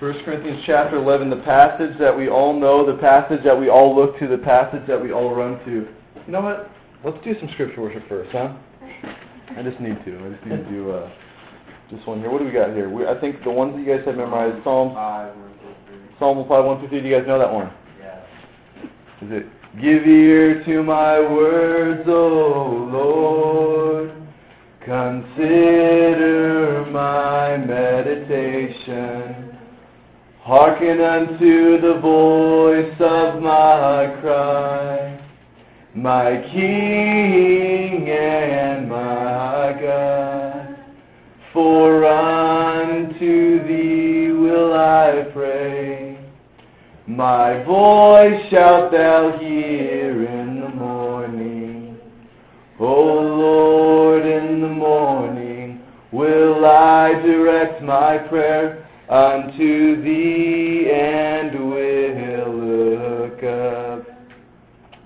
1 Corinthians chapter 11, the passage that we all know, the passage that we all look to, the passage that we all run to. You know what? Let's do some scripture worship first, huh? I just need to. I just need to do uh, just one here. What do we got here? We, I think the ones that you guys have memorized, Psalm, Psalm 5, 1 through 3. Do you guys know that one? Yeah. Is it, Give ear to my words, O Lord. Consider my meditation. Hearken unto the voice of my cry, my King and my God. For unto thee will I pray. My voice shalt thou hear in the morning. O Lord, in the morning will I direct my prayer unto thee and will look up.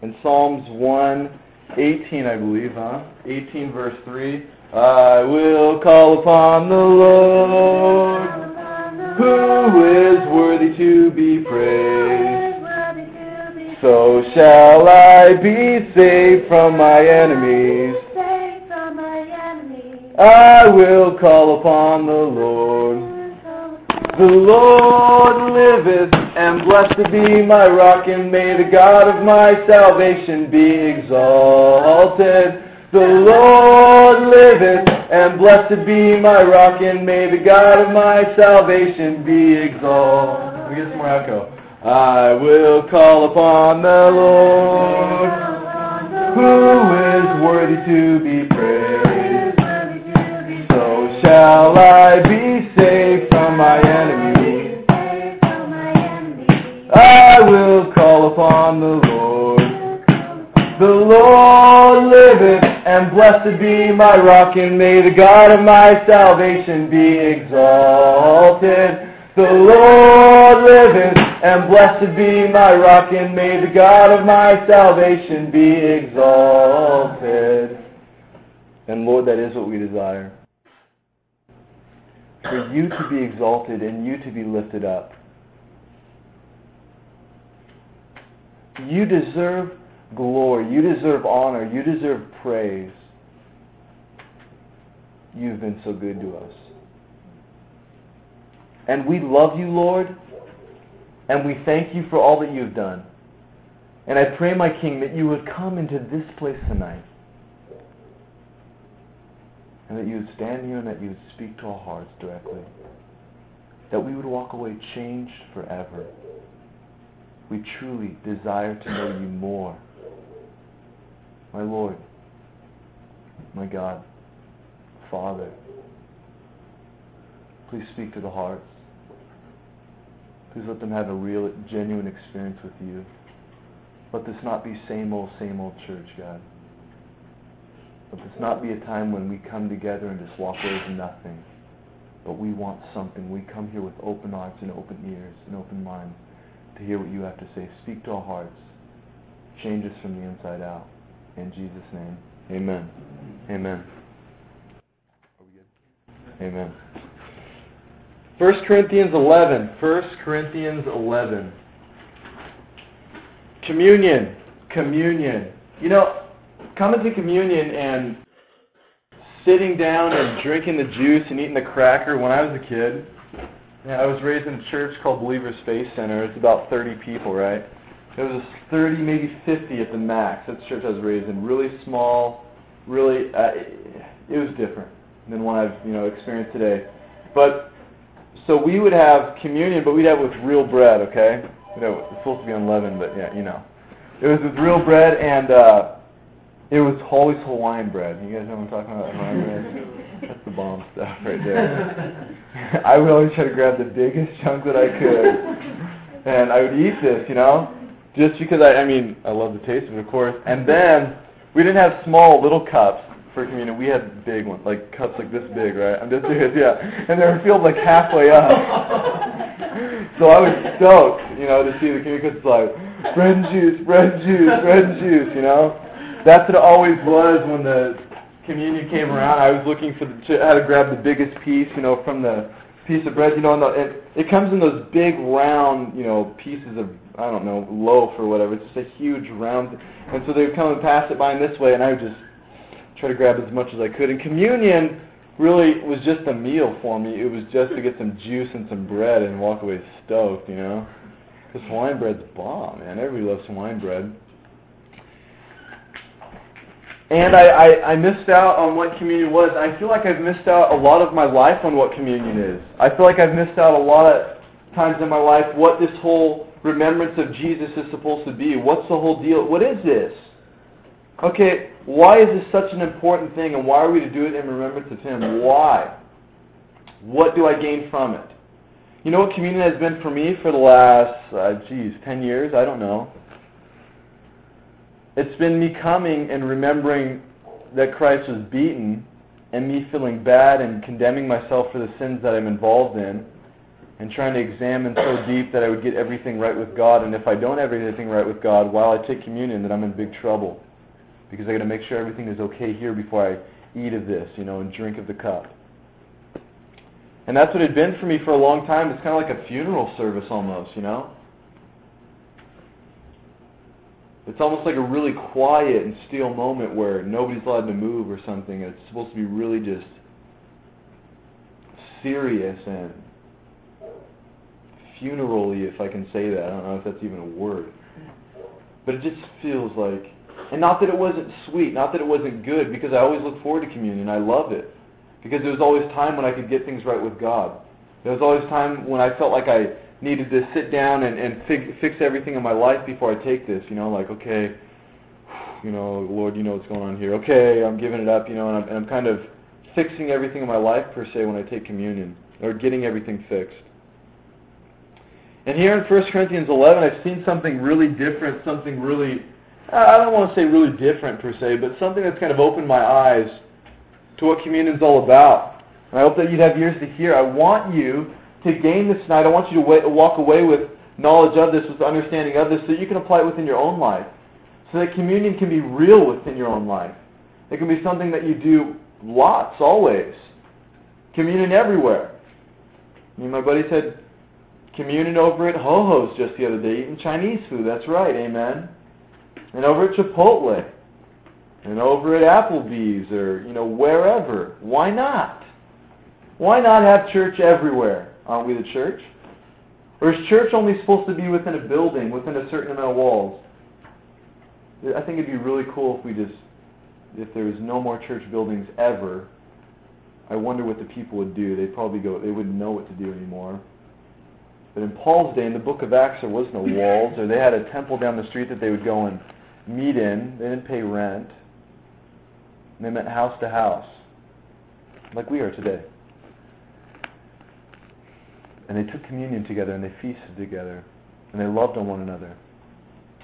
In Psalms 1, 18, I believe, huh? 18 verse 3. I will call upon the Lord, who is worthy to be praised. So shall I be saved from my enemies. I will call upon the Lord. The Lord liveth, and blessed be my rock, and may the God of my salvation be exalted. The Lord liveth, and blessed be my rock, and may the God of my salvation be exalted. Let me get some more echo. I will call upon the Lord, who is worthy to be praised. So shall I be and blessed be my rock, and may the God of my salvation be exalted. The Lord liveth, and blessed be my rock, and may the God of my salvation be exalted. And Lord, that is what we desire. For you to be exalted and you to be lifted up. You deserve glory. You deserve honor. You deserve praise. You've been so good to us. And we love you, Lord, and we thank you for all that you've done. And I pray, my King, that you would come into this place tonight. And that you would stand here and that you would speak to our hearts directly. That we would walk away changed forever. We truly desire to know you more. My Lord, my God, Father, please speak to the hearts. Please let them have a real, genuine experience with you. Let this not be same old, same old church, God. Let this not be a time when we come together and just walk away with nothing. But we want something. We come here with open hearts and open ears and open minds to hear what you have to say. Speak to our hearts. Change us from the inside out. In Jesus' name. Amen. Amen. Amen. 1 Corinthians 11. 1 Corinthians 11. Communion. Communion. You know, coming to communion and sitting down and drinking the juice and eating the cracker when I was a kid, yeah, I was raised in a church called Believers Faith Center. It's about 30 people, right? It was 30, maybe 50 at the max. That's the church I was raised in. Really small, really, uh, it was different than what I've, you know, experienced today. But, so we would have communion, but we'd have it with real bread, okay? You know, it's supposed to be unleavened, but yeah, you know. It was with real bread, and uh, it was always Hawaiian bread. You guys know what I'm talking about? Hawaiian bread? That's the bomb stuff right there. I would always try to grab the biggest chunk that I could, and I would eat this, you know, just because I, I mean, I love the taste of it, of course. And mm-hmm. then we didn't have small little cups for communion. We had big ones, like cups like this big, right? I'm just serious, yeah. And they were filled like halfway up. so I was stoked, you know, to see the communion because it's like bread and juice, bread juice, bread and juice, you know. That's what it always was when the communion came around. I was looking for the, how to grab the biggest piece, you know, from the piece of bread, you know, and, the, and it comes in those big round, you know, pieces of I don't know loaf or whatever. It's just a huge round, and so they would come and pass it by in this way, and I would just try to grab as much as I could. And communion really was just a meal for me. It was just to get some juice and some bread and walk away stoked, you know. Because wine bread's bomb, man. Everybody loves wine bread. And I, I, I missed out on what communion was. I feel like I've missed out a lot of my life on what communion is. I feel like I've missed out a lot of times in my life what this whole remembrance of Jesus is supposed to be. What's the whole deal? What is this? Okay, why is this such an important thing and why are we to do it in remembrance of Him? Why? What do I gain from it? You know what communion has been for me for the last, uh, geez, 10 years? I don't know. It's been me coming and remembering that Christ was beaten and me feeling bad and condemning myself for the sins that I'm involved in and trying to examine so deep that I would get everything right with God. And if I don't have everything right with God while I take communion, then I'm in big trouble because I got to make sure everything is okay here before I eat of this, you know, and drink of the cup. And that's what it had been for me for a long time. It's kind of like a funeral service almost, you know. It's almost like a really quiet and still moment where nobody's allowed to move or something. It's supposed to be really just serious and funerally, if I can say that. I don't know if that's even a word. But it just feels like, and not that it wasn't sweet, not that it wasn't good, because I always look forward to communion. I love it. Because there was always time when I could get things right with God. There was always time when I felt like I needed to sit down and, and fig, fix everything in my life before I take this. You know, like okay, you know, Lord, you know what's going on here. Okay, I'm giving it up. You know, and I'm, and I'm kind of fixing everything in my life per se when I take communion or getting everything fixed. And here in 1 Corinthians 11, I've seen something really different, something really, I don't want to say really different per se, but something that's kind of opened my eyes to what communion's all about. And I hope that you'd have ears to hear. I want you to gain this tonight, I want you to walk away with knowledge of this, with understanding of this, so you can apply it within your own life. So that communion can be real within your own life. It can be something that you do lots, always. Communion everywhere. Me and my buddy said, communion over at Ho Ho's just the other day, eating Chinese food. That's right, amen. And over at Chipotle. And over at Applebee's or, you know, wherever. Why not? Why not have church everywhere? Aren't we the church? Or is church only supposed to be within a building, within a certain amount of walls? I think it'd be really cool if we just, if there was no more church buildings ever. I wonder what the people would do. They'd probably go, they wouldn't know what to do anymore. But in Paul's day, in the book of Acts, there was no walls, or they had a temple down the street that they would go and meet in. They didn't pay rent. They met house to house, like we are today. And they took communion together and they feasted together. And they loved on one another.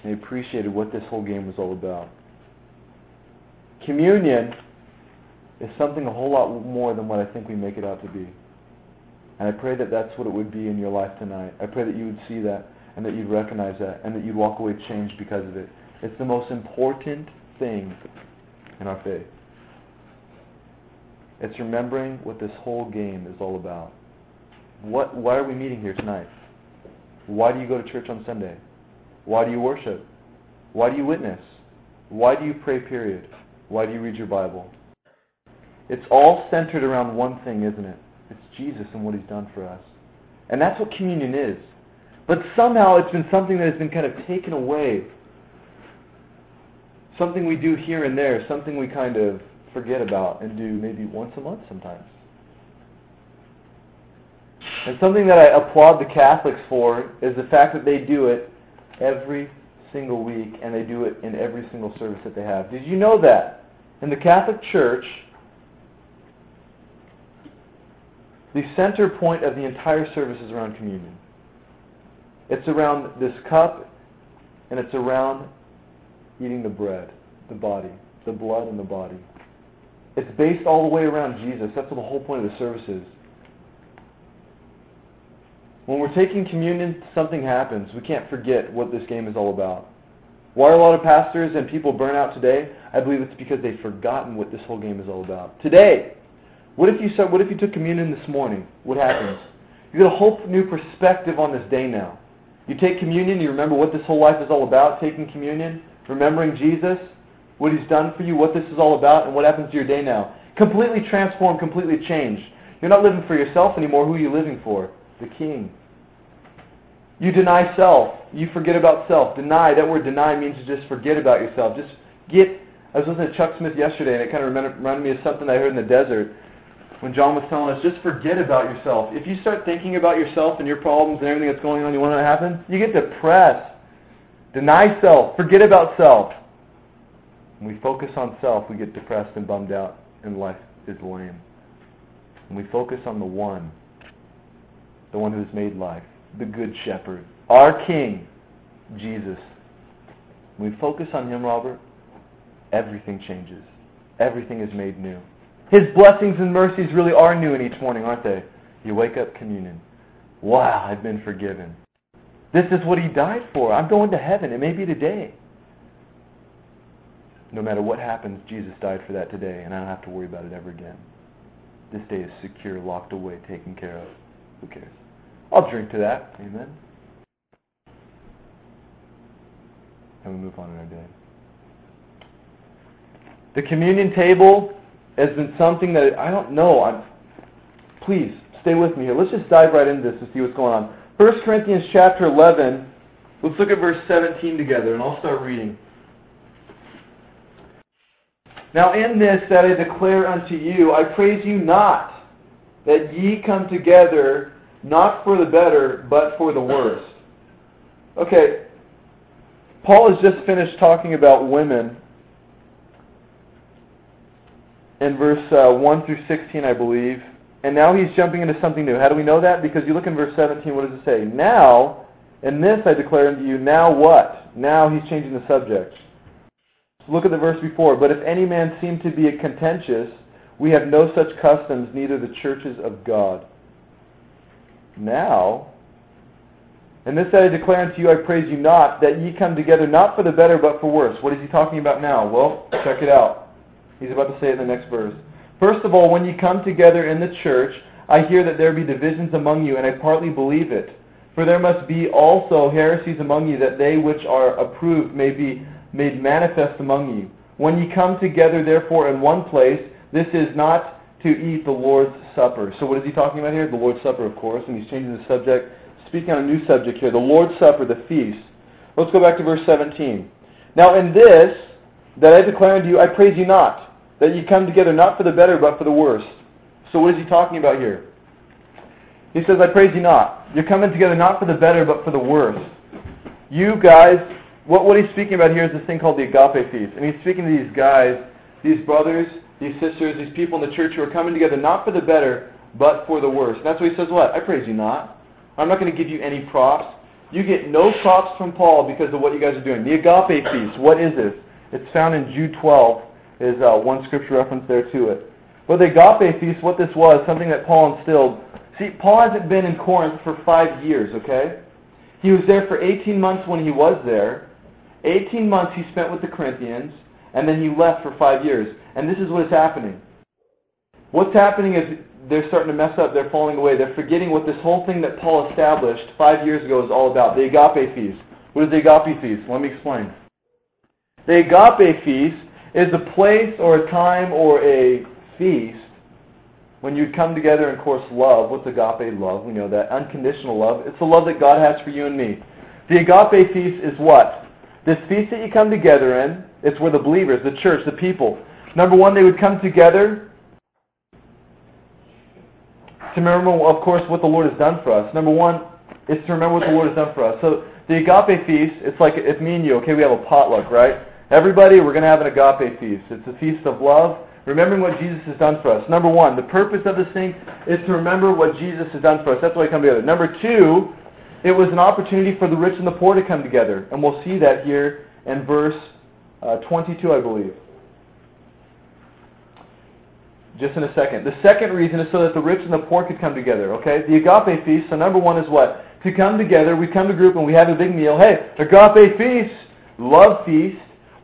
And they appreciated what this whole game was all about. Communion is something a whole lot more than what I think we make it out to be. And I pray that that's what it would be in your life tonight. I pray that you would see that and that you'd recognize that and that you'd walk away changed because of it. It's the most important thing in our faith. It's remembering what this whole game is all about. What, why are we meeting here tonight? Why do you go to church on Sunday? Why do you worship? Why do you witness? Why do you pray, period? Why do you read your Bible? It's all centered around one thing, isn't it? Jesus and what he's done for us. And that's what communion is. But somehow it's been something that has been kind of taken away. Something we do here and there, something we kind of forget about and do maybe once a month sometimes. And something that I applaud the Catholics for is the fact that they do it every single week and they do it in every single service that they have. Did you know that? In the Catholic Church, the center point of the entire service is around communion. It's around this cup and it's around eating the bread, the body, the blood and the body. It's based all the way around Jesus. That's what the whole point of the service is. When we're taking communion, something happens. We can't forget what this game is all about. Why are a lot of pastors and people burn out today? I believe it's because they've forgotten what this whole game is all about. Today, what if you said, what if you took communion this morning? What happens? You get a whole new perspective on this day now. You take communion, you remember what this whole life is all about, taking communion, remembering Jesus, what he's done for you, what this is all about, and what happens to your day now. Completely transformed, completely changed. You're not living for yourself anymore. Who are you living for? The King. You deny self. You forget about self. Deny, that word deny means to just forget about yourself. Just get. I was listening to Chuck Smith yesterday, and it kind of reminded me of something I heard in the desert when John was telling us, just forget about yourself. If you start thinking about yourself and your problems and everything that's going on, you want to happens? You get depressed. Deny self. Forget about self. When we focus on self, we get depressed and bummed out, and life is lame. When we focus on the one, the one who has made life, the Good Shepherd, our King, Jesus. When we focus on Him, Robert, everything changes. Everything is made new. His blessings and mercies really are new in each morning, aren't they? You wake up communion. Wow, I've been forgiven. This is what He died for. I'm going to heaven. It may be today. No matter what happens, Jesus died for that today, and I don't have to worry about it ever again. This day is secure, locked away, taken care of. Who cares? I'll drink to that. Amen. And we move on in our day. The communion table has been something that I don't know. I'm, please stay with me here. Let's just dive right into this and see what's going on. 1 Corinthians chapter 11. Let's look at verse 17 together, and I'll start reading. Now in this that I declare unto you, I praise you not that ye come together not for the better, but for the worse. Okay, Paul has just finished talking about women in verse uh, 1 through 16, I believe. And now he's jumping into something new. How do we know that? Because you look in verse 17, what does it say? Now, and this I declare unto you, now what? Now he's changing the subject. So look at the verse before. But if any man seem to be contentious, we have no such customs, neither the churches of God now. And this I declare unto you, I praise you not, that ye come together not for the better, but for worse. What is he talking about now? Well, check it out. He's about to say in the next verse. First of all, when ye come together in the church, I hear that there be divisions among you, and I partly believe it. For there must be also heresies among you, that they which are approved may be made manifest among you. When ye come together, therefore, in one place, this is not to eat the Lord's Supper. So what is he talking about here? The Lord's Supper, of course, and he's changing the subject, speaking on a new subject here. The Lord's Supper, the feast. Let's go back to verse 17. Now in this, that I declare unto you, I praise you not, that you come together not for the better, but for the worse. So what is he talking about here? He says, I praise you not. You're coming together not for the better, but for the worse. You guys, what, what he's speaking about here is this thing called the agape feast. And he's speaking to these guys, these brothers, these sisters, these people in the church who are coming together not for the better, but for the worse. And that's what he says, what? I praise you not. I'm not going to give you any props. You get no props from Paul because of what you guys are doing. The agape feast, what is this? It's found in Jude 12. Is uh, one scripture reference there to it. But the agape feast, what this was, something that Paul instilled. See, Paul hasn't been in Corinth for five years, okay? He was there for 18 months when he was there. 18 months he spent with the Corinthians, and then he left for five years. And this is what is happening. What's happening is they're starting to mess up. They're falling away. They're forgetting what this whole thing that Paul established five years ago is all about. The agape feast. What is the agape feast? Let me explain. The agape feast is a place or a time or a feast when you come together in, course, love. What's agape love? We know that. Unconditional love. It's the love that God has for you and me. The agape feast is what? This feast that you come together in, it's where the believers, the church, the people, Number one, they would come together to remember, of course, what the Lord has done for us. Number one is to remember what the Lord has done for us. So the agape feast, it's like if me and you, okay, we have a potluck, right? Everybody, we're going to have an agape feast. It's a feast of love, remembering what Jesus has done for us. Number one, the purpose of this thing is to remember what Jesus has done for us. That's why we come together. Number two, it was an opportunity for the rich and the poor to come together. And we'll see that here in verse uh, 22, I believe just in a second. The second reason is so that the rich and the poor could come together, okay? The agape feast, so number one is what? To come together, we come to group and we have a big meal. Hey, agape feast, love feast.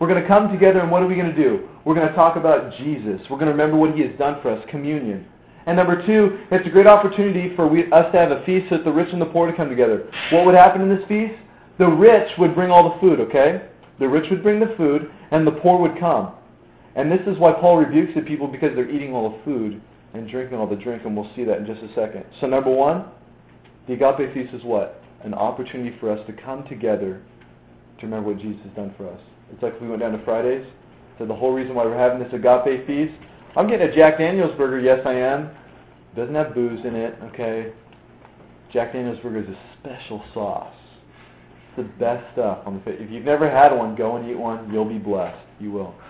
We're going to come together and what are we going to do? We're going to talk about Jesus. We're going to remember what he has done for us, communion. And number two, it's a great opportunity for we, us to have a feast so that the rich and the poor to come together. What would happen in this feast? The rich would bring all the food, okay? The rich would bring the food, and the poor would come. And this is why Paul rebukes the people because they're eating all the food and drinking all the drink, and we'll see that in just a second. So number one, the agape feast is what? An opportunity for us to come together to remember what Jesus has done for us. It's like if we went down to Fridays. So the whole reason why we're having this agape feast, I'm getting a Jack Daniels burger. Yes, I am. Doesn't have booze in it. Okay. Jack Daniels burger is a special sauce. It's the best stuff on the face. If you've never had one, go and eat one. You'll be blessed. You will.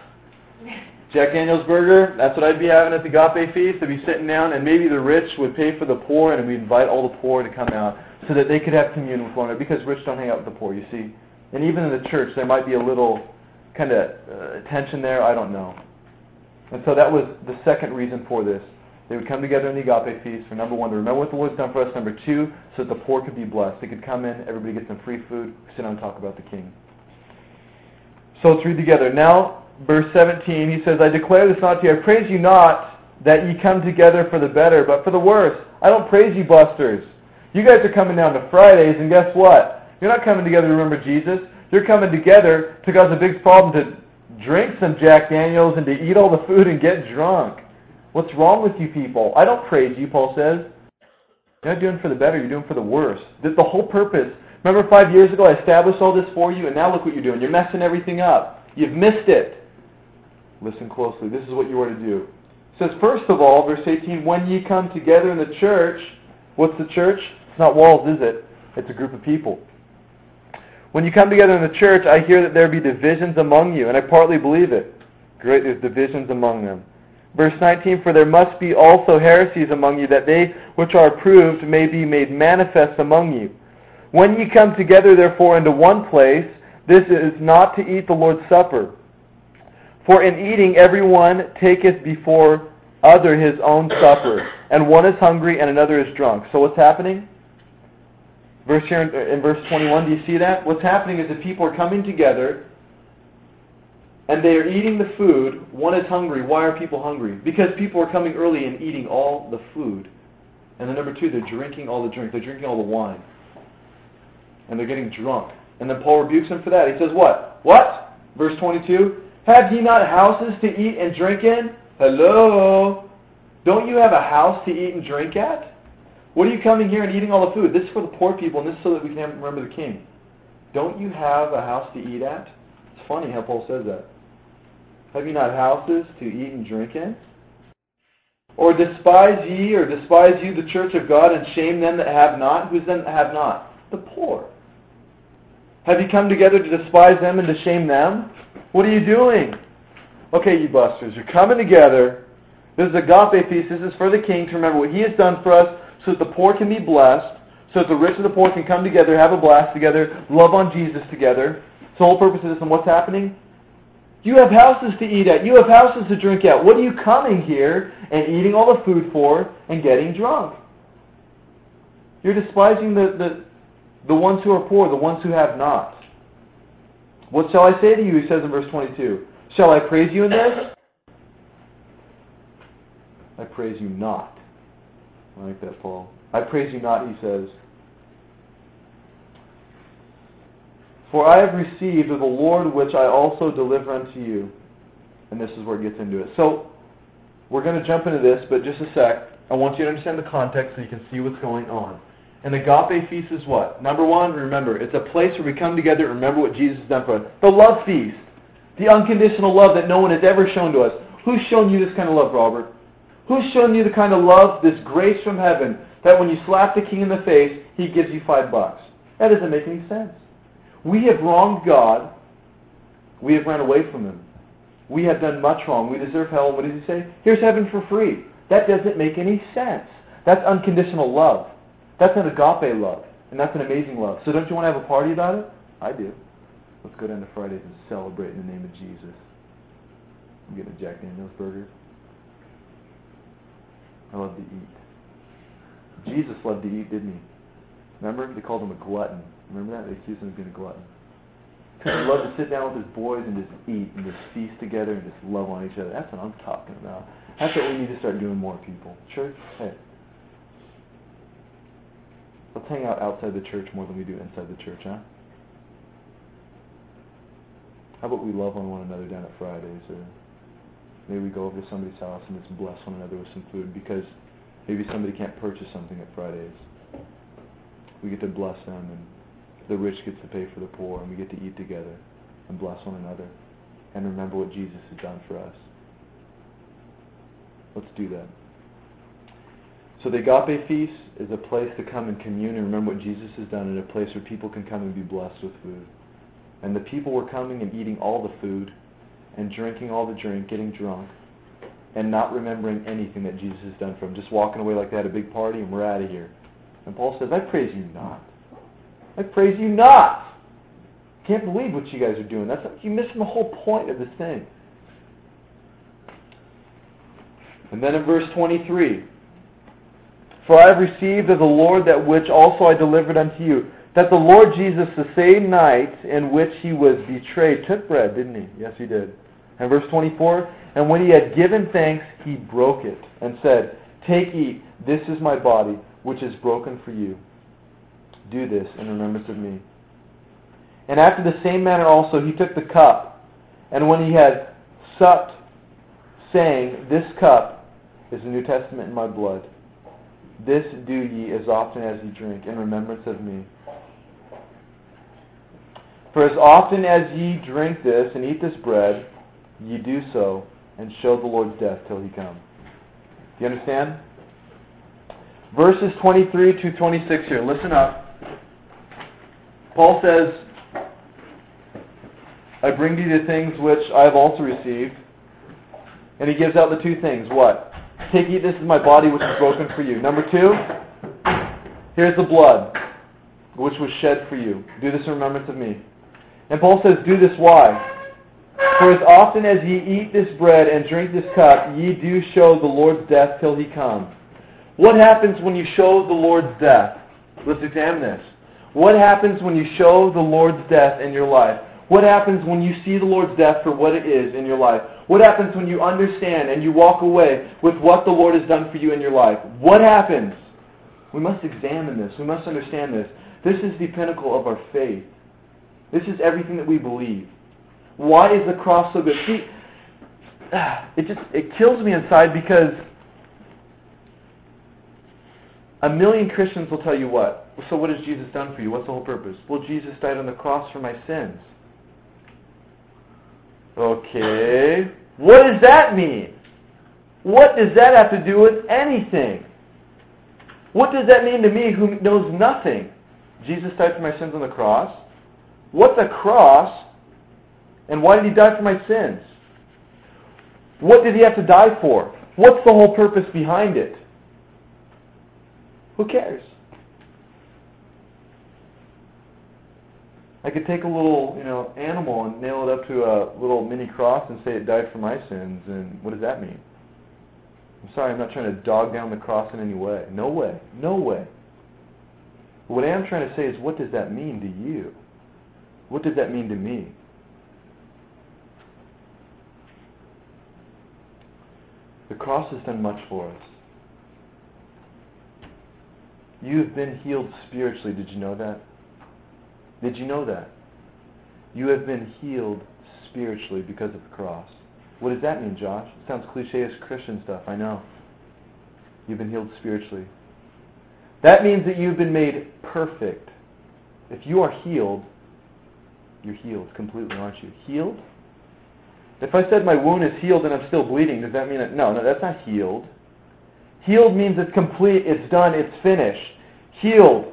Jack Daniels burger, that's what I'd be having at the Agape Feast. I'd be sitting down, and maybe the rich would pay for the poor, and we'd invite all the poor to come out so that they could have communion with one another. Because rich don't hang out with the poor, you see. And even in the church, there might be a little kind of uh, tension there. I don't know. And so that was the second reason for this. They would come together in the Agape Feast for number one, to remember what the Lord's done for us. Number two, so that the poor could be blessed. They could come in, everybody gets some free food, sit down and talk about the King. So let's read together. Now, verse 17, he says, I declare this not to you. I praise you not that ye come together for the better, but for the worse. I don't praise you, busters. You guys are coming down to Fridays, and guess what? You're not coming together to remember Jesus. You're coming together to cause a big problem to drink some Jack Daniels and to eat all the food and get drunk. What's wrong with you people? I don't praise you, Paul says. You're not doing for the better, you're doing for the worse. The whole purpose. Remember five years ago I established all this for you, and now look what you're doing. You're messing everything up. You've missed it. Listen closely. This is what you are to do. It says, first of all, verse 18, when ye come together in the church, what's the church? It's not walls, is it? It's a group of people. When you come together in the church, I hear that there be divisions among you, and I partly believe it. Great, there's divisions among them. Verse 19, For there must be also heresies among you, that they which are approved may be made manifest among you. When ye come together, therefore, into one place, this is not to eat the Lord's Supper. For in eating every one taketh before other his own supper, and one is hungry and another is drunk. So what's happening? Verse here in, in verse 21, do you see that? What's happening is that people are coming together and they are eating the food. One is hungry. Why are people hungry? Because people are coming early and eating all the food. And then number two, they're drinking all the drink. They're drinking all the wine. And they're getting drunk. And then Paul rebukes them for that. He says, What? What? Verse 22 have ye not houses to eat and drink in? Hello? Don't you have a house to eat and drink at? What are you coming here and eating all the food? This is for the poor people, and this is so that we can remember the king. Don't you have a house to eat at? It's funny how Paul says that. Have you not houses to eat and drink in? Or despise ye, or despise you the church of God, and shame them that have not? Who's them that have not? The poor. Have you come together to despise them and to shame them? What are you doing? Okay, you busters, you're coming together. This is agape feast. This is for the king to remember what he has done for us so that the poor can be blessed, so that the rich and the poor can come together, have a blast together, love on Jesus together. So the whole purpose of this and what's happening? You have houses to eat at. You have houses to drink at. What are you coming here and eating all the food for and getting drunk? You're despising the, the, the ones who are poor, the ones who have not. What shall I say to you? He says in verse 22. Shall I praise you in this? I praise you not. I like that, Paul. I praise you not, he says. For I have received of the Lord which I also deliver unto you. And this is where it gets into it. So, we're going to jump into this, but just a sec. I want you to understand the context so you can see what's going on. And the agape feast is what? Number one, remember, it's a place where we come together and remember what Jesus has done for us. The love feast. The unconditional love that no one has ever shown to us. Who's shown you this kind of love, Robert? Who's shown you the kind of love, this grace from heaven, that when you slap the king in the face, he gives you five bucks? That doesn't make any sense. We have wronged God. We have ran away from him. We have done much wrong. We deserve hell. What does he say? Here's heaven for free. That doesn't make any sense. That's unconditional love. That's an agape love. And that's an amazing love. So don't you want to have a party about it? I do. Let's go down to Fridays and celebrate in the name of Jesus. I'm getting a Jack Daniels burger. I love to eat. Jesus loved to eat, didn't he? Remember? They called him a glutton. Remember that? They accused him of being a glutton. He loved to sit down with his boys and just eat and just feast together and just love on each other. That's what I'm talking about. That's what we need to start doing more, people. Church, hey. Let's hang out outside the church more than we do inside the church, huh? How about we love on one another down at Fridays or maybe we go over to somebody's house and just bless one another with some food because maybe somebody can't purchase something at Fridays. We get to bless them and the rich gets to pay for the poor, and we get to eat together and bless one another and remember what Jesus has done for us. Let's do that. So the agape feast is a place to come and commune and remember what Jesus has done, and a place where people can come and be blessed with food. And the people were coming and eating all the food and drinking all the drink, getting drunk, and not remembering anything that Jesus has done for them. Just walking away like they had a big party and we're out of here. And Paul says, I praise you not. I praise you not. Can't believe what you guys are doing. That's you missing the whole point of this thing. And then in verse 23, For I have received of the Lord that which also I delivered unto you, that the Lord Jesus, the same night in which he was betrayed, took bread, didn't he? Yes, he did. And verse 24, And when he had given thanks, he broke it, and said, Take, eat, this is my body, which is broken for you. Do this in remembrance of me. And after the same manner also he took the cup, and when he had supped, saying, This cup is the New Testament in my blood. This do ye as often as ye drink in remembrance of me. For as often as ye drink this and eat this bread, ye do so and show the Lord's death till he come. Do you understand? Verses 23 to 26 here. Listen up. Paul says, I bring you the things which I have also received. And he gives out the two things. What? Take, eat, this is my body which is broken for you. Number two, here's the blood which was shed for you. Do this in remembrance of me. And Paul says, do this why? For as often as ye eat this bread and drink this cup, ye do show the Lord's death till he come. What happens when you show the Lord's death? Let's examine this. What happens when you show the Lord's death in your life? What happens when you see the Lord's death for what it is in your life? What happens when you understand and you walk away with what the Lord has done for you in your life? What happens? We must examine this. We must understand this. This is the pinnacle of our faith. This is everything that we believe. Why is the cross so good? See, it just it kills me inside because a million Christians will tell you what? So what has Jesus done for you? What's the whole purpose? Well, Jesus died on the cross for my sins. Okay. What does that mean? What does that have to do with anything? What does that mean to me who knows nothing? Jesus died for my sins on the cross. What's a cross? And why did he die for my sins? What did he have to die for? What's the whole purpose behind it? Who cares? I could take a little, you know, animal and nail it up to a little mini cross and say it died for my sins, and what does that mean? I'm sorry, I'm not trying to dog down the cross in any way. No way. No way. But what I am trying to say is, what does that mean to you? What does that mean to me? The cross has done much for us. You have been healed spiritually. Did you know that? Did you know that? You have been healed spiritually because of the cross. What does that mean, Josh? It sounds cliche as Christian stuff, I know. You've been healed spiritually. That means that you've been made perfect. If you are healed, you're healed completely, aren't you? Healed? If I said my wound is healed and I'm still bleeding, does that mean that? No, no, that's not healed. Healed means it's complete, it's done, it's finished. Healed.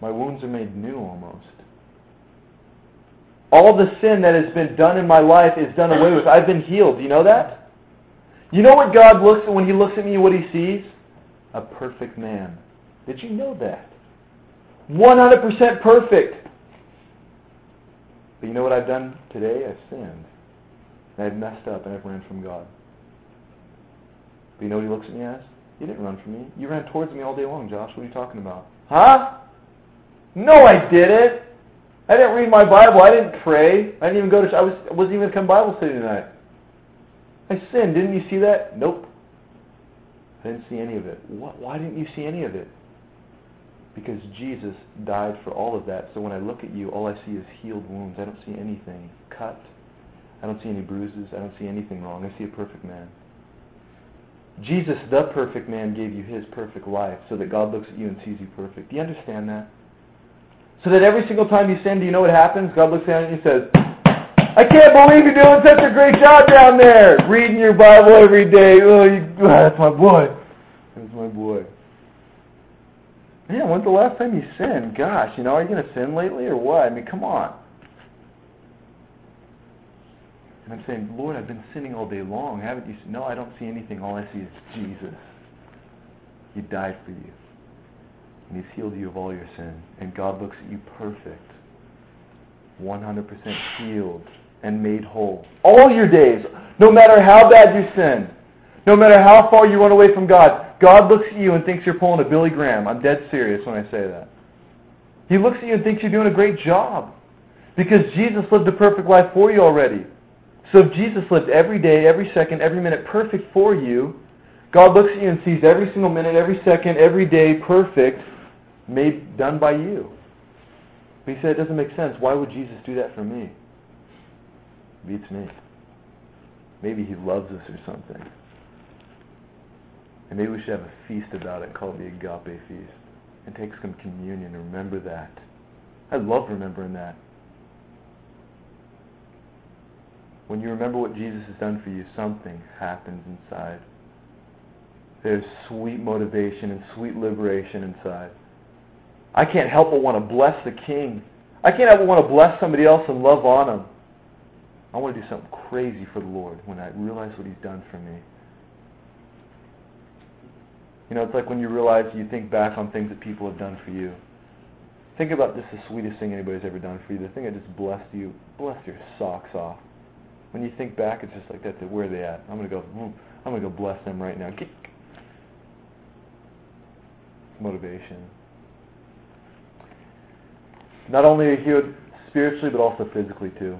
My wounds are made new almost. All the sin that has been done in my life is done away with. I've been healed. Do you know that? You know what God looks at when He looks at me, what He sees? A perfect man. Did you know that? 100% perfect. But you know what I've done today? I've sinned. And I've messed up and I've ran from God. But you know what he looks at me as? You didn't run from me. You ran towards me all day long, Josh. What are you talking about? Huh? No, I didn't. I didn't read my Bible. I didn't pray. I didn't even go to. I was. I wasn't even come Bible study tonight. I sinned. Didn't you see that? Nope. I didn't see any of it. What, why didn't you see any of it? Because Jesus died for all of that. So when I look at you, all I see is healed wounds. I don't see anything cut. I don't see any bruises. I don't see anything wrong. I see a perfect man. Jesus, the perfect man, gave you his perfect life so that God looks at you and sees you perfect. Do you understand that? So that every single time you sin, do you know what happens? God looks at you and says, I can't believe you're doing such a great job down there, reading your Bible every day. Oh, you, oh that's my boy. That's my boy. Yeah, when's the last time you sinned? Gosh, you know, are you going to sin lately or what? I mean, come on. And I'm saying, Lord, I've been sinning all day long. Haven't you? No, I don't see anything. All I see is Jesus. He died for you. And He's healed you of all your sin. And God looks at you perfect. 100% healed and made whole. All your days, no matter how bad you sin, no matter how far you run away from God, God looks at you and thinks you're pulling a Billy Graham. I'm dead serious when I say that. He looks at you and thinks you're doing a great job. Because Jesus lived a perfect life for you already. So if Jesus lived every day, every second, every minute perfect for you, God looks at you and sees every single minute, every second, every day perfect, made done by you. But he said it doesn't make sense. Why would Jesus do that for me? Beats me. Maybe he loves us or something. And maybe we should have a feast about it called the agape feast. And take some communion and remember that. I love remembering that. When you remember what Jesus has done for you, something happens inside. There's sweet motivation and sweet liberation inside. I can't help but want to bless the King. I can't help but want to bless somebody else and love on him. I want to do something crazy for the Lord when I realize what He's done for me. You know, it's like when you realize you think back on things that people have done for you. Think about this the sweetest thing anybody's ever done for you. The thing that just blessed you, blessed your socks off. When you think back, it's just like that. Where are they at? I'm gonna go. I'm gonna go bless them right now. Motivation. Not only are you healed spiritually, but also physically too.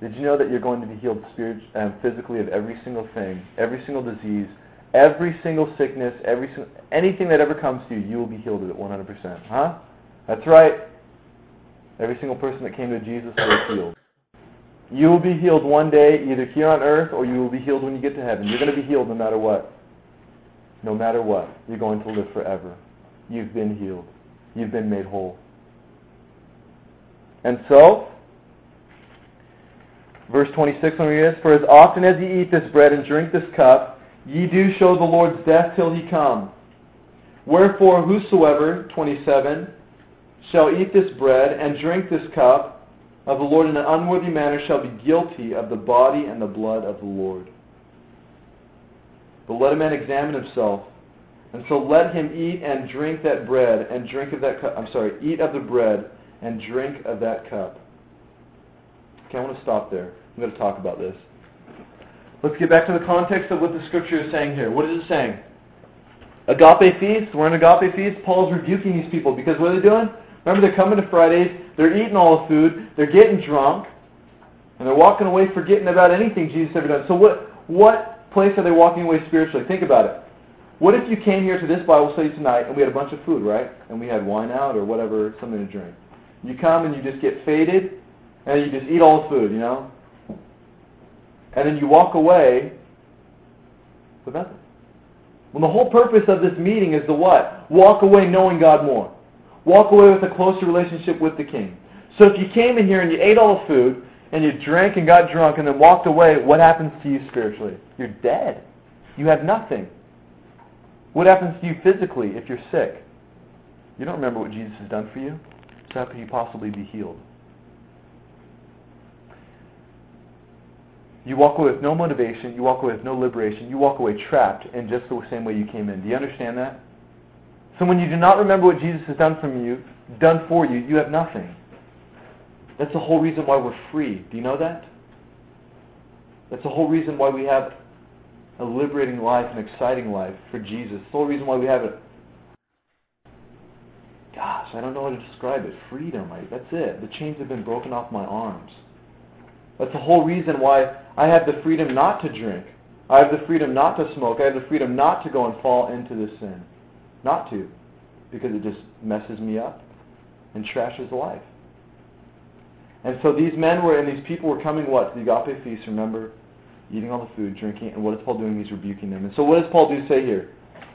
Did you know that you're going to be healed spirit, um, physically of every single thing, every single disease, every single sickness, every anything that ever comes to you, you will be healed of it 100%. Huh? That's right. Every single person that came to Jesus was healed. You will be healed one day, either here on earth or you will be healed when you get to heaven. You're going to be healed no matter what. No matter what. You're going to live forever. You've been healed. You've been made whole. And so, verse 26 when we read this, For as often as ye eat this bread and drink this cup, ye do show the Lord's death till he come. Wherefore, whosoever, 27, shall eat this bread and drink this cup of the Lord in an unworthy manner shall be guilty of the body and the blood of the Lord. But let a man examine himself, and so let him eat and drink that bread and drink of that cup. I'm sorry, eat of the bread and drink of that cup. Okay, I want to stop there. I'm going to talk about this. Let's get back to the context of what the scripture is saying here. What is it saying? Agape feast. We're in agape feast. Paul's rebuking these people because what are they doing? Remember, they're coming to Fridays, they're eating all the food, they're getting drunk, and they're walking away forgetting about anything Jesus ever done. So, what, what place are they walking away spiritually? Think about it. What if you came here to this Bible study tonight and we had a bunch of food, right? And we had wine out or whatever, something to drink. You come and you just get faded, and you just eat all the food, you know? And then you walk away with nothing. Well, the whole purpose of this meeting is to what? Walk away knowing God more walk away with a closer relationship with the king. So if you came in here and you ate all the food and you drank and got drunk and then walked away, what happens to you spiritually? You're dead. You have nothing. What happens to you physically if you're sick? You don't remember what Jesus has done for you. So how could you possibly be healed? You walk away with no motivation. You walk away with no liberation. You walk away trapped in just the same way you came in. Do you understand that? So when you do not remember what Jesus has done from you, done for you, you have nothing. That's the whole reason why we're free. Do you know that? That's the whole reason why we have a liberating life, an exciting life for Jesus. the whole reason why we have it. Gosh, I don't know how to describe it. Freedom. I, that's it. The chains have been broken off my arms. That's the whole reason why I have the freedom not to drink. I have the freedom not to smoke. I have the freedom not to go and fall into this sin. Not to. Because it just messes me up and trashes life. And so these men were, and these people were coming what? To the agape feast, remember? Eating all the food, drinking, and what is Paul doing? He's rebuking them. And so what does Paul do say here?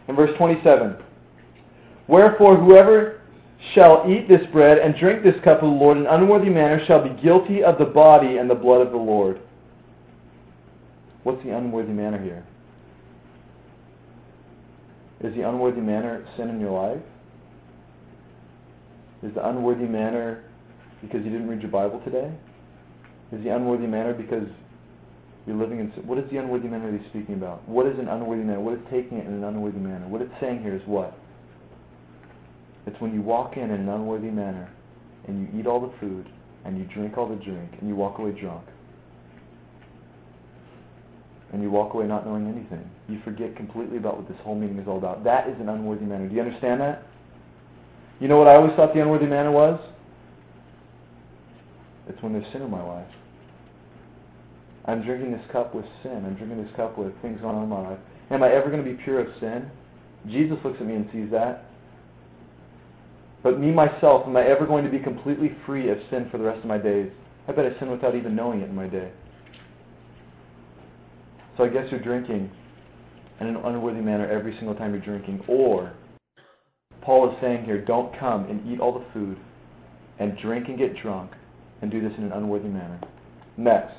In verse 27. Wherefore, whoever shall eat this bread and drink this cup of the Lord in unworthy manner shall be guilty of the body and the blood of the Lord. What's the unworthy manner here? Is the unworthy manner sin in your life? Is the unworthy manner because you didn't read your Bible today? Is the unworthy manner because you're living in sin? What is the unworthy manner he's speaking about? What is an unworthy manner? What is taking it in an unworthy manner? What it's saying here is what? It's when you walk in in an unworthy manner and you eat all the food and you drink all the drink and you walk away drunk. And you walk away not knowing anything. You forget completely about what this whole meeting is all about. That is an unworthy manner. Do you understand that? You know what I always thought the unworthy manner was? It's when there's sin in my life. I'm drinking this cup with sin. I'm drinking this cup with things going on in my life. Am I ever going to be pure of sin? Jesus looks at me and sees that. But me, myself, am I ever going to be completely free of sin for the rest of my days? I bet I sin without even knowing it in my day. So I guess you're drinking in an unworthy manner every single time you're drinking. Or, Paul is saying here, don't come and eat all the food and drink and get drunk and do this in an unworthy manner. Next.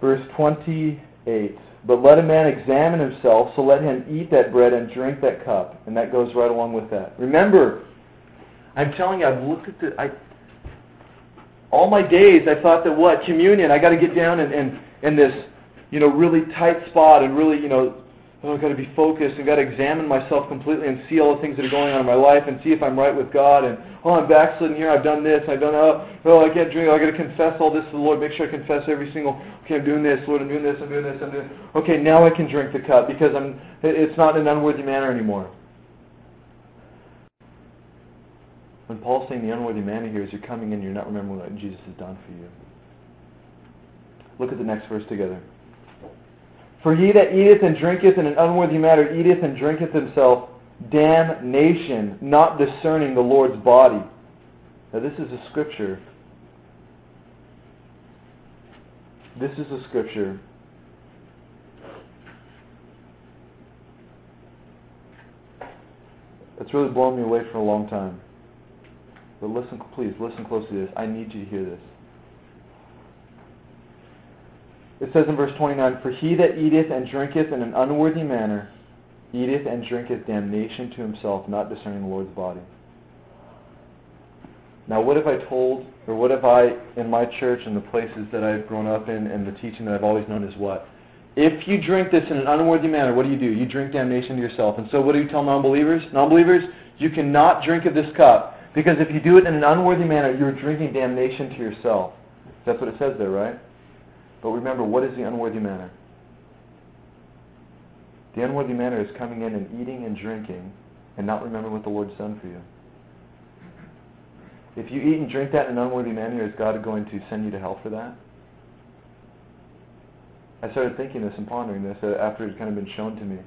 Verse 28. But let a man examine himself, so let him eat that bread and drink that cup. And that goes right along with that. Remember, I'm telling you, I've looked at the. I, all my days, I thought that what? Communion, I got to get down in, in, in this, you know, really tight spot and really, you know, oh, I've got to be focused and got to examine myself completely and see all the things that are going on in my life and see if I'm right with God. And oh, I'm backsliding here. I've done this. I've done oh, oh, I can't drink. Oh, I got to confess all this to the Lord. Make sure I confess every single. Okay, I'm doing this, Lord. I'm doing this. I'm doing this. I'm doing. This. Okay, now I can drink the cup because I'm. It's not in an unworthy manner anymore. When Paul's saying the unworthy manner here is you're coming in, you're not remembering what Jesus has done for you. Look at the next verse together. For he that eateth and drinketh in an unworthy manner eateth and drinketh himself damnation, not discerning the Lord's body. Now, this is a scripture. This is a scripture. It's really blown me away for a long time. But listen, please, listen closely to this. I need you to hear this. It says in verse 29, For he that eateth and drinketh in an unworthy manner eateth and drinketh damnation to himself, not discerning the Lord's body. Now, what have I told, or what have I, in my church and the places that I've grown up in, and the teaching that I've always known is what? If you drink this in an unworthy manner, what do you do? You drink damnation to yourself. And so, what do you tell non-believers? Non-believers, you cannot drink of this cup because if you do it in an unworthy manner, you're drinking damnation to yourself. That's what it says there, right? But remember, what is the unworthy manner? The unworthy manner is coming in and eating and drinking and not remembering what the Lord's done for you. If you eat and drink that in an unworthy manner, is God going to send you to hell for that? I started thinking this and pondering this uh, after it had kind of been shown to me.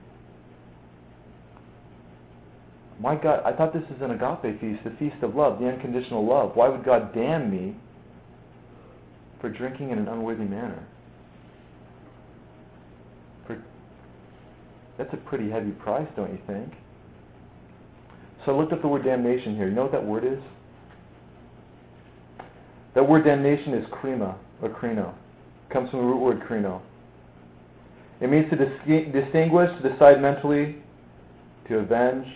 My God, I thought this is an agape feast, the feast of love, the unconditional love. Why would God damn me for drinking in an unworthy manner? For, that's a pretty heavy price, don't you think? So I looked up the word damnation here. You know what that word is? That word damnation is krima, or krino. It comes from the root word krino. It means to dis- distinguish, to decide mentally, to avenge,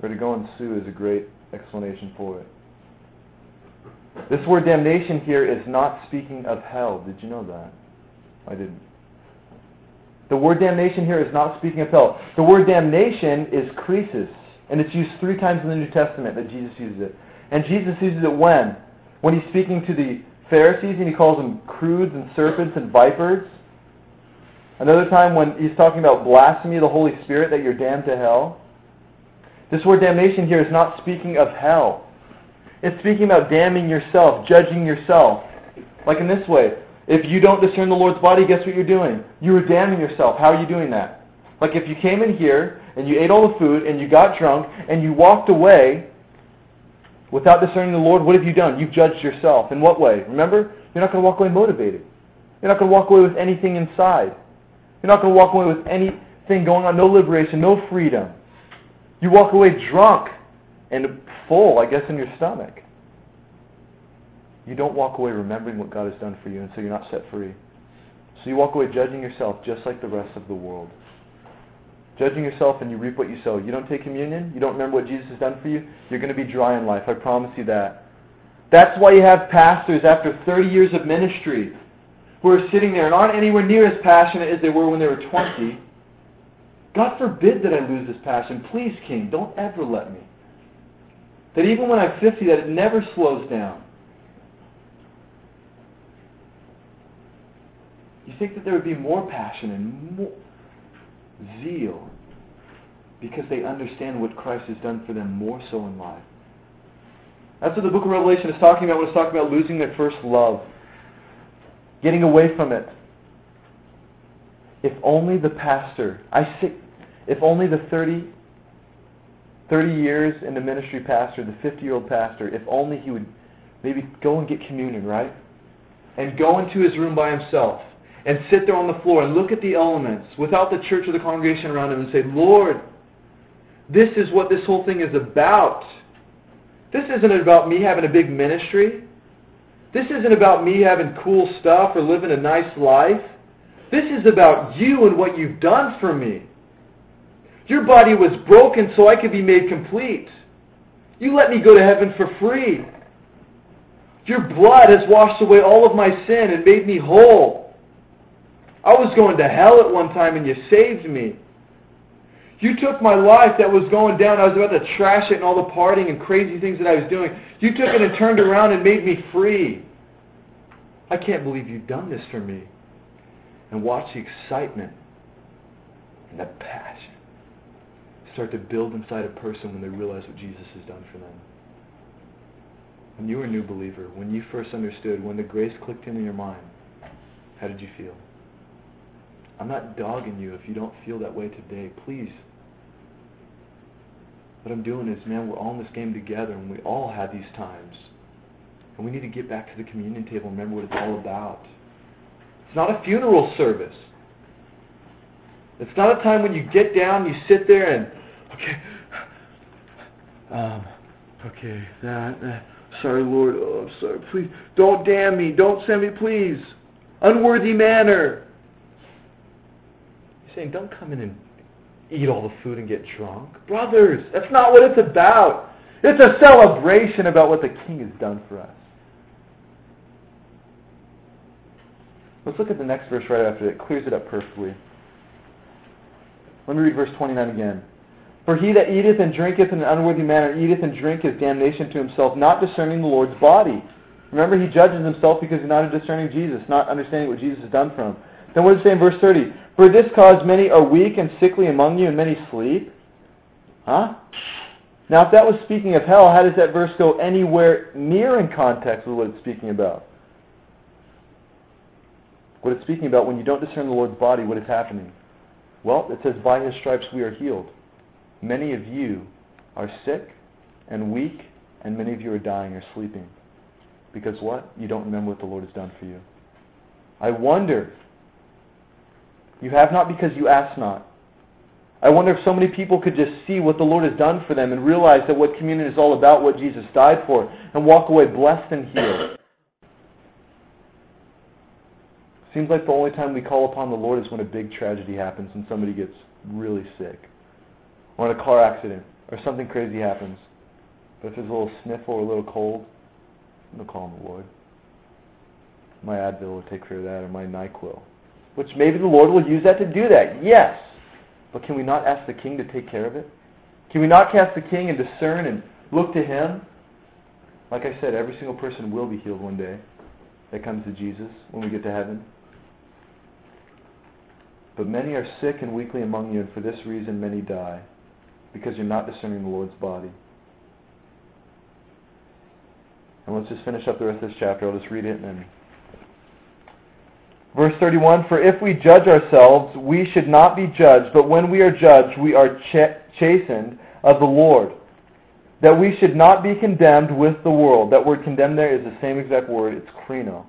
or to go and sue is a great explanation for it. This word damnation here is not speaking of hell. Did you know that? I didn't. The word damnation here is not speaking of hell. The word damnation is krisis, and it's used three times in the New Testament that Jesus uses it. And Jesus uses it when? When he's speaking to the Pharisees and he calls them crudes and serpents and vipers. Another time when he's talking about blasphemy of the Holy Spirit, that you're damned to hell. This word damnation here is not speaking of hell. It's speaking about damning yourself, judging yourself. Like in this way, if you don't discern the Lord's body, guess what you're doing? You are damning yourself. How are you doing that? Like if you came in here and you ate all the food and you got drunk and you walked away without discerning the Lord, what have you done? You've judged yourself. In what way? Remember, you're not going to walk away motivated. You're not going to walk away with anything inside. You're not going to walk away with anything going on, no liberation, no freedom. You walk away drunk and full, I guess, in your stomach. You don't walk away remembering what God has done for you, and so you're not set free. So you walk away judging yourself just like the rest of the world. Judging yourself and you reap what you sow. You don't take communion, you don't remember what Jesus has done for you, you're going to be dry in life. I promise you that. That's why you have pastors after 30 years of ministry who are sitting there and aren't anywhere near as passionate as they were when they were 20. God forbid that I lose this passion. Please, King, don't ever let me. That even when I'm 50, that it never slows down. You think that there would be more passion and more zeal because they understand what Christ has done for them more so in life. That's what the book of Revelation is talking about when it's talking about losing their first love, getting away from it. If only the pastor, I say, if only the 30, 30 years in the ministry pastor, the 50 year old pastor, if only he would maybe go and get communion, right? And go into his room by himself and sit there on the floor and look at the elements without the church or the congregation around him and say, Lord, this is what this whole thing is about. This isn't about me having a big ministry. This isn't about me having cool stuff or living a nice life. This is about you and what you've done for me. Your body was broken so I could be made complete. You let me go to heaven for free. Your blood has washed away all of my sin and made me whole. I was going to hell at one time and you saved me. You took my life that was going down. I was about to trash it and all the partying and crazy things that I was doing. You took it and turned around and made me free. I can't believe you've done this for me. And watch the excitement and the passion start to build inside a person when they realize what Jesus has done for them. When you were a new believer, when you first understood, when the grace clicked in in your mind, how did you feel? I'm not dogging you if you don't feel that way today. Please. What I'm doing is, man, we're all in this game together, and we all have these times. And we need to get back to the communion table and remember what it's all about. It's not a funeral service. It's not a time when you get down, you sit there and, okay, um, okay, that, that. Sorry, Lord. Oh, I'm sorry. Please, don't damn me. Don't send me, please. Unworthy manner He's saying, don't come in and eat all the food and get drunk. Brothers, that's not what it's about. It's a celebration about what the King has done for us. Let's look at the next verse right after it. It clears it up perfectly. Let me read verse 29 again. For he that eateth and drinketh in an unworthy manner eateth and drinketh damnation to himself, not discerning the Lord's body. Remember, he judges himself because he's not discerning Jesus, not understanding what Jesus has done for him. Then what does it say in verse 30? For this cause many are weak and sickly among you, and many sleep. Huh? Now, if that was speaking of hell, how does that verse go anywhere near in context with what it's speaking about? What it's speaking about, when you don't discern the Lord's body, what is happening? Well, it says, By his stripes we are healed. Many of you are sick and weak, and many of you are dying or sleeping. Because what? You don't remember what the Lord has done for you. I wonder you have not because you ask not. I wonder if so many people could just see what the Lord has done for them and realize that what communion is all about, what Jesus died for, and walk away blessed and healed. Seems like the only time we call upon the Lord is when a big tragedy happens and somebody gets really sick, or in a car accident, or something crazy happens. But if there's a little sniffle or a little cold, I'm going to call on the Lord. My Advil will take care of that, or my NyQuil which maybe the Lord will use that to do that. Yes. But can we not ask the king to take care of it? Can we not cast the king and discern and look to him? Like I said, every single person will be healed one day that comes to Jesus when we get to heaven. But many are sick and weakly among you, and for this reason many die. Because you're not discerning the Lord's body. And let's just finish up the rest of this chapter. I'll just read it and then. Verse 31 For if we judge ourselves, we should not be judged, but when we are judged, we are ch- chastened of the Lord. That we should not be condemned with the world. That word condemned there is the same exact word, it's krino.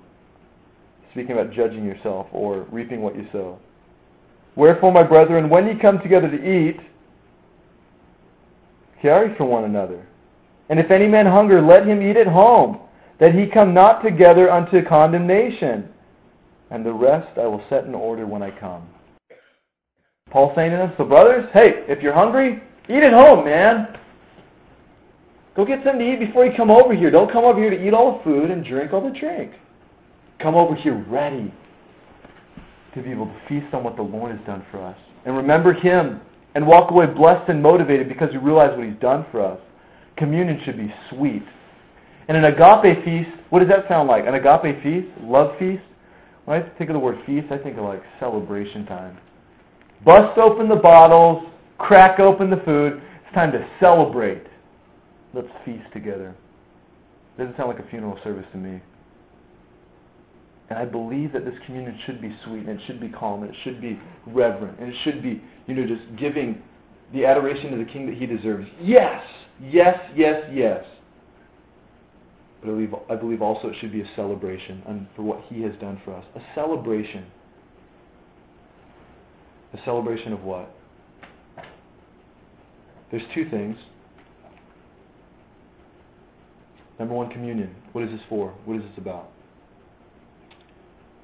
Speaking about judging yourself or reaping what you sow. Wherefore, my brethren, when ye come together to eat, carry for one another. And if any man hunger, let him eat at home, that he come not together unto condemnation. And the rest I will set in order when I come. Paul saying to them, so brothers, hey, if you're hungry, eat at home, man. Go get something to eat before you come over here. Don't come over here to eat all the food and drink all the drink. Come over here ready to be able to feast on what the Lord has done for us. And remember Him and walk away blessed and motivated because you realize what He's done for us. Communion should be sweet. And an agape feast, what does that sound like? An agape feast? Love feast? When I think of the word feast, I think of like celebration time. Bust open the bottles, crack open the food. It's time to celebrate. Let's feast together. Doesn't sound like a funeral service to me. And I believe that this communion should be sweet and it should be calm and it should be reverent and it should be, you know, just giving the adoration to the King that he deserves. Yes, yes, yes, yes. But I believe, I believe also it should be a celebration for what he has done for us. A celebration. A celebration of what? There's two things. Number one, communion. What is this for? What is this about?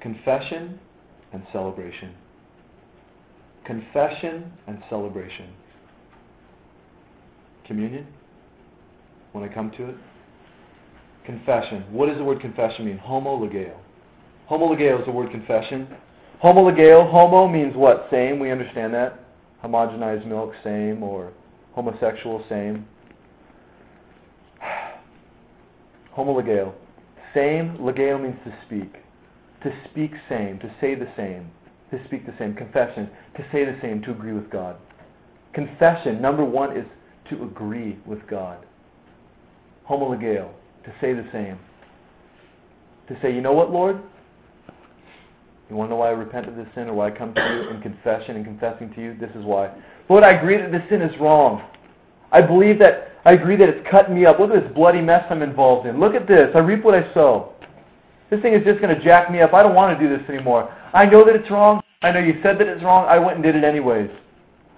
Confession and celebration. Confession and celebration. Communion, when I come to it. Confession. What does the word confession mean? Homologeo. Homologeo is the word confession. Homologeo, homo means what? Same, we understand that. Homogenized milk, same, or homosexual, same. Homologeo. Same, legeo means to speak. To speak same, to say the same, to speak the same. Confession, to say the same, to agree with God. Confession, number one, is to agree with God. Homologeo, to say the same. To say, you know what, Lord? You want to know why I repent of this sin or why I come to you in confession and confessing to you? This is why. Lord, I agree that this sin is wrong. I believe that, I agree that it's cutting me up. Look at this bloody mess I'm involved in. Look at this. I reap what I sow. This thing is just going to jack me up. I don't want to do this anymore. I know that it's wrong. I know you said that it's wrong. I went and did it anyways.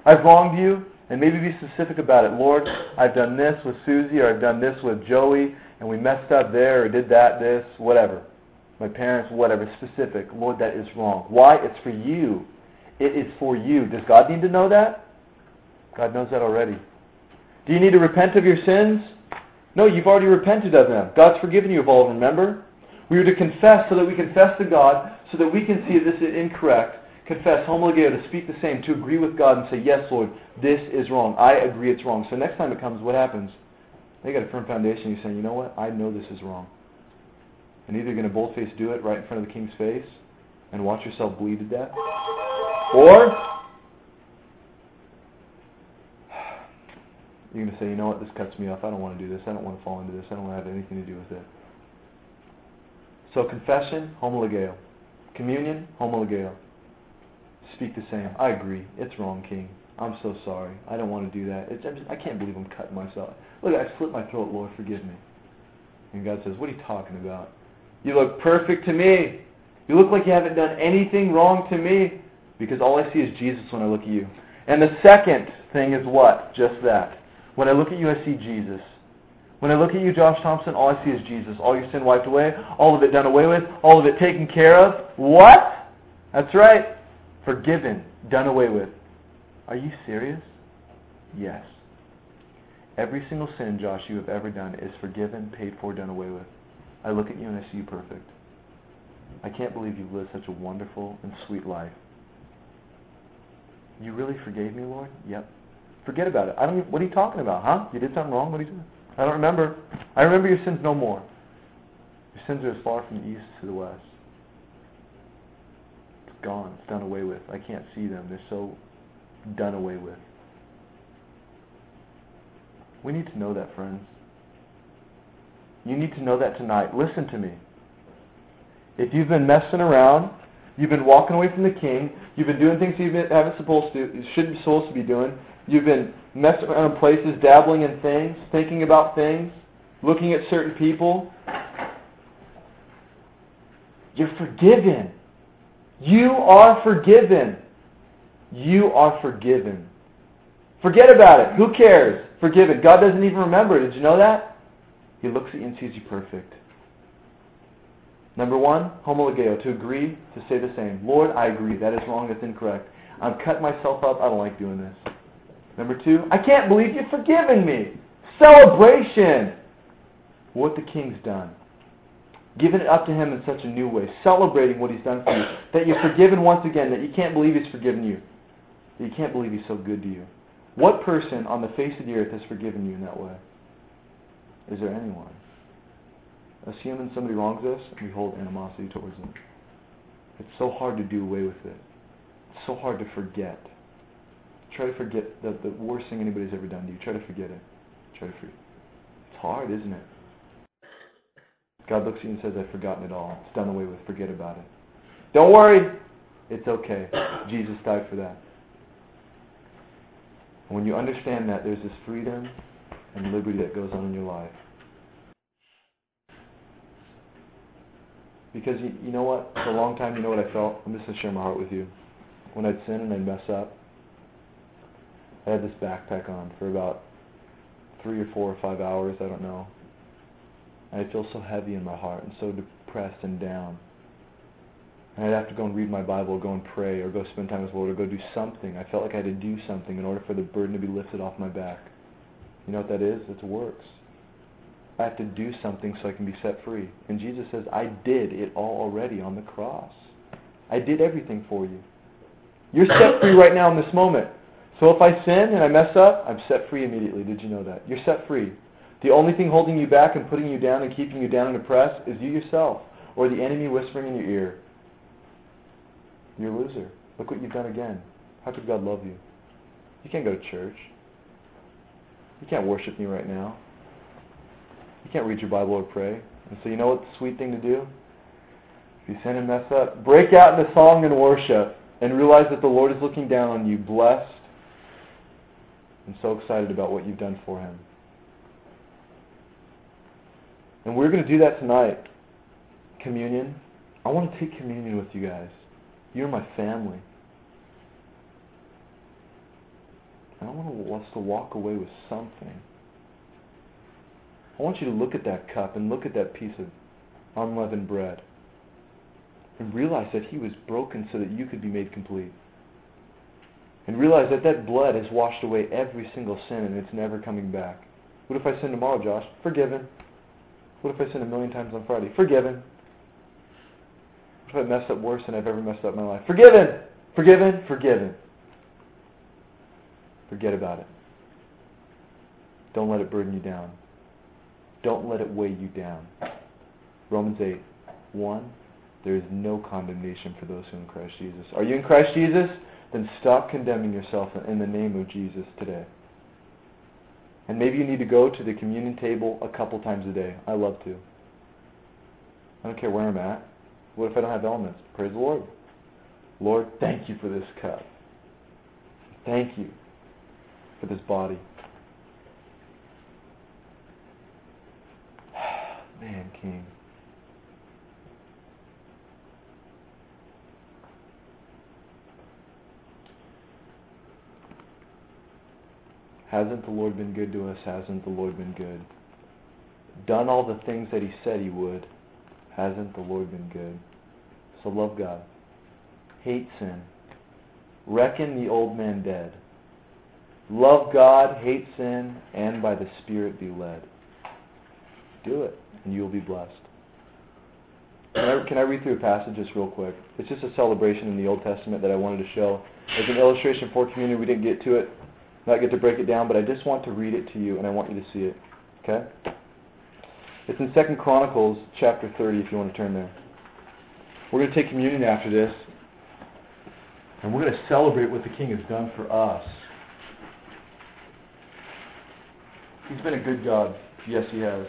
I've wronged you, and maybe be specific about it. Lord, I've done this with Susie, or I've done this with Joey, and we messed up there, or did that, this, whatever. My parents, whatever. Specific. Lord, that is wrong. Why? It's for you. It is for you. Does God need to know that? God knows that already. Do you need to repent of your sins? No, you've already repented of them. God's forgiven you of all remember? We are to confess so that we confess to God, so that we can see this is incorrect. Confess, homologeo, to speak the same, to agree with God and say, Yes, Lord, this is wrong. I agree it's wrong. So next time it comes, what happens? They got a firm foundation. You're saying, You know what? I know this is wrong. And either you're going to boldface do it right in front of the king's face and watch yourself bleed to death, or you're going to say, you know what, this cuts me off. I don't want to do this. I don't want to fall into this. I don't want to have anything to do with it. So confession, homologeo. Communion, homologeo. Speak the same. I agree. It's wrong, King. I'm so sorry. I don't want to do that. It's, I'm just, I can't believe I'm cutting myself. Look, I slit my throat. Lord, forgive me. And God says, what are you talking about? You look perfect to me. You look like you haven't done anything wrong to me. Because all I see is Jesus when I look at you. And the second thing is what? Just that. When I look at you, I see Jesus. When I look at you, Josh Thompson, all I see is Jesus. All your sin wiped away, all of it done away with, all of it taken care of. What? That's right. Forgiven, done away with. Are you serious? Yes. Every single sin, Josh, you have ever done is forgiven, paid for, done away with. I look at you and I see you perfect. I can't believe you've lived such a wonderful and sweet life. You really forgave me, Lord? Yep. Forget about it. I don't. What are you talking about, huh? You did something wrong. What are you doing? I don't remember. I remember your sins no more. Your sins are as far from the east to the west. Gone. It's done away with. I can't see them. They're so done away with. We need to know that, friends. You need to know that tonight. Listen to me. If you've been messing around, you've been walking away from the king, you've been doing things you haven't supposed to, you shouldn't be supposed to be doing, you've been messing around in places, dabbling in things, thinking about things, looking at certain people, you're forgiven. You are forgiven. You are forgiven. Forget about it. Who cares? Forgiven. God doesn't even remember. Did you know that? He looks at you and sees you perfect. Number one, homologeo, to agree, to say the same. Lord, I agree. That is wrong. That's incorrect. I'm cutting myself up. I don't like doing this. Number two, I can't believe you've forgiven me. Celebration. What the king's done. Giving it up to him in such a new way. Celebrating what he's done for you. That you're forgiven once again. That you can't believe he's forgiven you. That you can't believe he's so good to you. What person on the face of the earth has forgiven you in that way? Is there anyone? As humans, somebody wrongs us, we hold animosity towards them. It's so hard to do away with it. It's so hard to forget. Try to forget the, the worst thing anybody's ever done to you. Try to forget it. Try to forget. It's hard, isn't it? God looks at you and says, I've forgotten it all. It's done away with. Forget about it. Don't worry. It's okay. Jesus died for that. And when you understand that, there's this freedom and liberty that goes on in your life. Because you, you know what? For a long time, you know what I felt? I'm just going to share my heart with you. When I'd sin and I'd mess up, I had this backpack on for about three or four or five hours, I don't know. And I'd feel so heavy in my heart and so depressed and down. And I'd have to go and read my Bible, go and pray, or go spend time with the Lord, or go do something. I felt like I had to do something in order for the burden to be lifted off my back. You know what that is? It's works. I have to do something so I can be set free. And Jesus says, I did it all already on the cross. I did everything for you. You're set free right now in this moment. So if I sin and I mess up, I'm set free immediately. Did you know that? You're set free. The only thing holding you back and putting you down and keeping you down and depressed is you yourself or the enemy whispering in your ear. You're a loser. Look what you've done again. How could God love you? You can't go to church. You can't worship me right now. You can't read your Bible or pray. And so you know what the sweet thing to do? If you sin and mess up, break out into song and worship and realize that the Lord is looking down on you, blessed and so excited about what you've done for Him. And we're going to do that tonight. Communion. I want to take communion with you guys. You're my family. And I want us to walk away with something. I want you to look at that cup and look at that piece of unleavened bread and realize that he was broken so that you could be made complete. And realize that that blood has washed away every single sin and it's never coming back. What if I sin tomorrow, Josh? Forgiven. What if I sin a million times on Friday? Forgiven. What if I mess up worse than I've ever messed up in my life? Forgiven. Forgiven. Forgiven. Forget about it. Don't let it burden you down. Don't let it weigh you down. Romans 8, 1. There is no condemnation for those who are in Christ Jesus. Are you in Christ Jesus? Then stop condemning yourself in the name of Jesus today. And maybe you need to go to the communion table a couple times a day. I love to. I don't care where I'm at. What if I don't have elements? Praise the Lord. Lord, thank you for this cup. Thank you for this body. Man, King. Hasn't the Lord been good to us? Hasn't the Lord been good? Done all the things that He said He would? Hasn't the Lord been good? So love God. Hate sin. Reckon the old man dead. Love God, hate sin, and by the Spirit be led. Do it, and you will be blessed. Can I, can I read through a passage just real quick? It's just a celebration in the Old Testament that I wanted to show. As an illustration for community, we didn't get to it, not get to break it down, but I just want to read it to you, and I want you to see it. Okay? It's in Second Chronicles chapter 30, if you want to turn there. We're going to take communion after this, and we're going to celebrate what the King has done for us. He's been a good God. Yes, He has.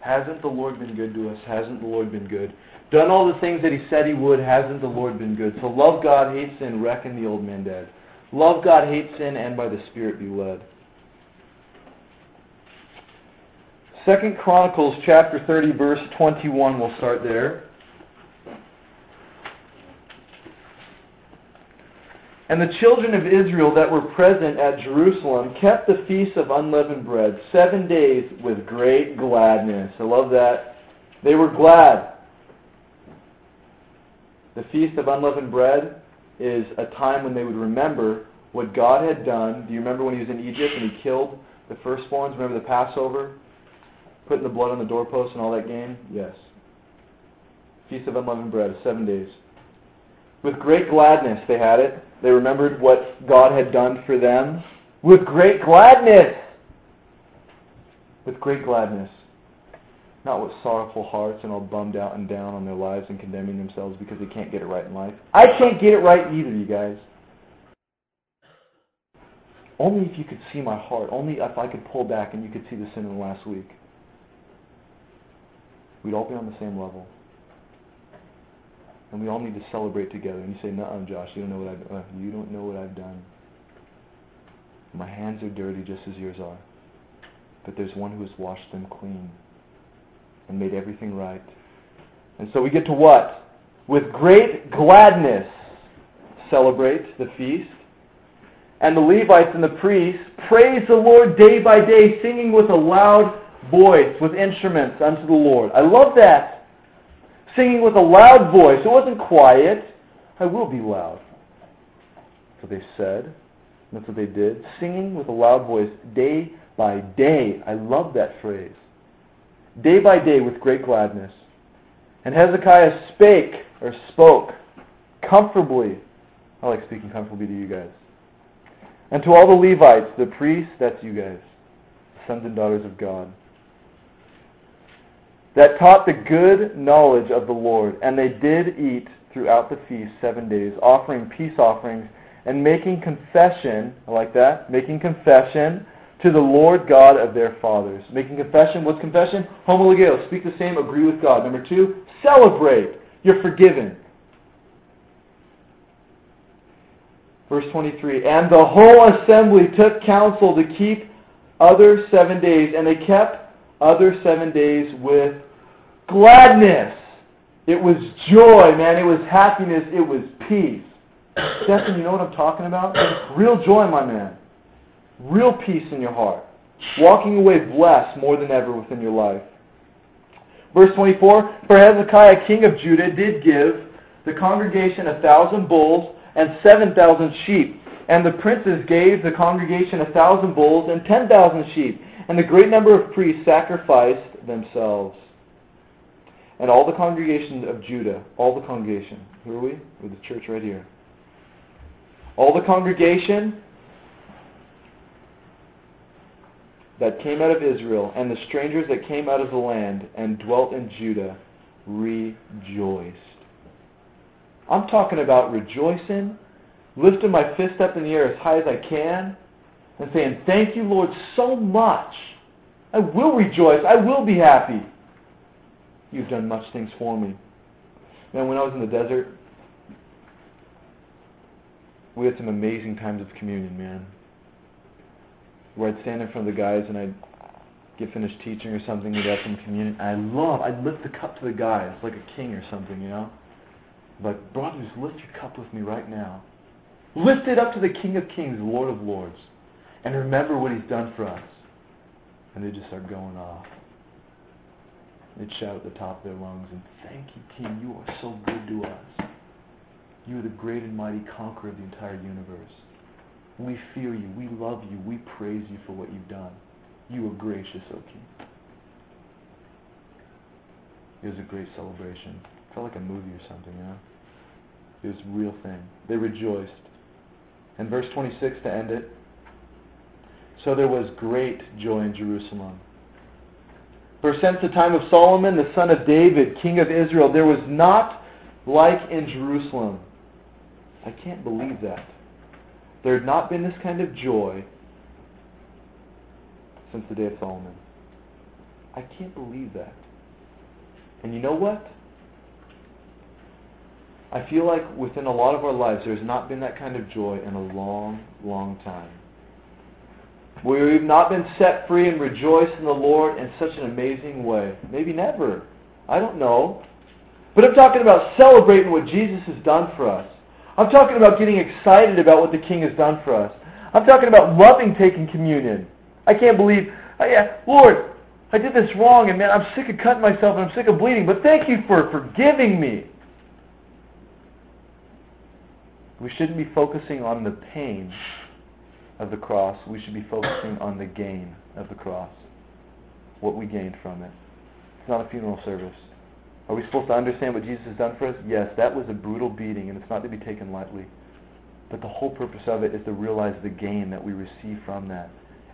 Hasn't the Lord been good to us? Hasn't the Lord been good? Done all the things that He said He would? Hasn't the Lord been good? So love God, hate sin, reckon the old man dead. Love God, hate sin, and by the Spirit be led. Second Chronicles chapter 30, verse 21, we'll start there. And the children of Israel that were present at Jerusalem kept the feast of unleavened bread seven days with great gladness. I love that. They were glad. The feast of unleavened bread is a time when they would remember what God had done. Do you remember when he was in Egypt and he killed the firstborns? Remember the Passover? Putting the blood on the doorpost and all that game? Yes. Feast of unleavened bread, seven days. With great gladness they had it. They remembered what God had done for them. With great gladness! With great gladness. Not with sorrowful hearts and all bummed out and down on their lives and condemning themselves because they can't get it right in life. I can't get it right either, you guys. Only if you could see my heart. Only if I could pull back and you could see the sin in the last week. We'd all be on the same level and we all need to celebrate together. And you say, "No, Josh, you don't know what I've uh, you don't know what I've done. My hands are dirty, just as yours are. But there's one who has washed them clean and made everything right. And so we get to what? With great gladness, celebrate the feast. And the Levites and the priests praise the Lord day by day, singing with a loud voice, with instruments unto the Lord. I love that singing with a loud voice. It wasn't quiet. I will be loud. That's what they said. That's what they did. Singing with a loud voice day by day. I love that phrase. Day by day with great gladness. And Hezekiah spake or spoke comfortably. I like speaking comfortably to you guys. And to all the Levites, the priests, that's you guys, sons and daughters of God that taught the good knowledge of the Lord. And they did eat throughout the feast seven days, offering peace offerings and making confession. I like that. Making confession to the Lord God of their fathers. Making confession. What's confession? Homologeo. Speak the same. Agree with God. Number two, celebrate. You're forgiven. Verse 23 And the whole assembly took counsel to keep other seven days, and they kept other seven days with gladness. It was joy, man. It was happiness. It was peace. Stephen, you know what I'm talking about? Real joy, my man. Real peace in your heart. Walking away blessed more than ever within your life. Verse 24 For Hezekiah, king of Judah, did give the congregation a thousand bulls and seven thousand sheep. And the princes gave the congregation a thousand bulls and ten thousand sheep. And the great number of priests sacrificed themselves. And all the congregation of Judah, all the congregation, who are we? We're the church right here. All the congregation that came out of Israel and the strangers that came out of the land and dwelt in Judah rejoiced. I'm talking about rejoicing, lifting my fist up in the air as high as I can, and saying, Thank you, Lord, so much. I will rejoice. I will be happy. You've done much things for me. Man, when I was in the desert, we had some amazing times of communion, man. Where I'd stand in front of the guys and I'd get finished teaching or something, we'd have some communion. I love, I'd lift the cup to the guys like a king or something, you know? But, brothers, lift your cup with me right now. Lift it up to the King of Kings, Lord of Lords and remember what he's done for us. And they just start going off. They'd shout at the top of their lungs and thank you, King. You are so good to us. You are the great and mighty conqueror of the entire universe. We fear you. We love you. We praise you for what you've done. You are gracious, O King. It was a great celebration. It felt like a movie or something, you know? It was a real thing. They rejoiced. And verse 26 to end it. So there was great joy in Jerusalem. For since the time of Solomon, the son of David, king of Israel, there was not like in Jerusalem. I can't believe that. There had not been this kind of joy since the day of Solomon. I can't believe that. And you know what? I feel like within a lot of our lives there's not been that kind of joy in a long, long time. We've not been set free and rejoice in the Lord in such an amazing way. Maybe never. I don't know. But I'm talking about celebrating what Jesus has done for us. I'm talking about getting excited about what the King has done for us. I'm talking about loving taking communion. I can't believe, oh yeah, Lord, I did this wrong, and man, I'm sick of cutting myself and I'm sick of bleeding, but thank you for forgiving me. We shouldn't be focusing on the pain of the cross. We should be focusing on the gain of the cross. What we gained from it. It's not a funeral service. Are we supposed to understand what Jesus has done for us? Yes, that was a brutal beating, and it's not to be taken lightly. But the whole purpose of it is to realize the gain that we receive from that.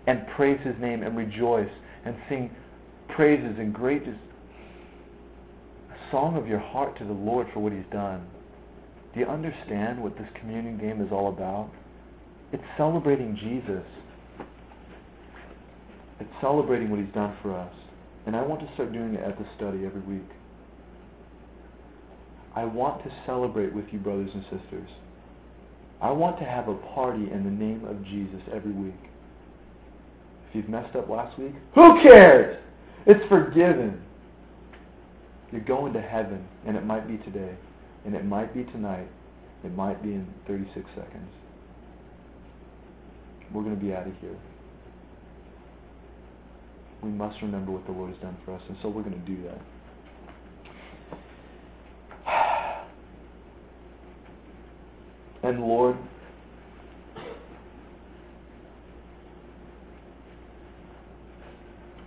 And praise His name and rejoice and sing praises and great a song of your heart to the Lord for what He's done. Do you understand what this communion game is all about? It's celebrating Jesus. It's celebrating what He's done for us. And I want to start doing it at the study every week. I want to celebrate with you, brothers and sisters. I want to have a party in the name of Jesus every week. If you've messed up last week, who cares? It's forgiven. You're going to heaven, and it might be today, and it might be tonight, it might be in 36 seconds. We're going to be out of here. We must remember what the Lord has done for us, and so we're going to do that. And Lord,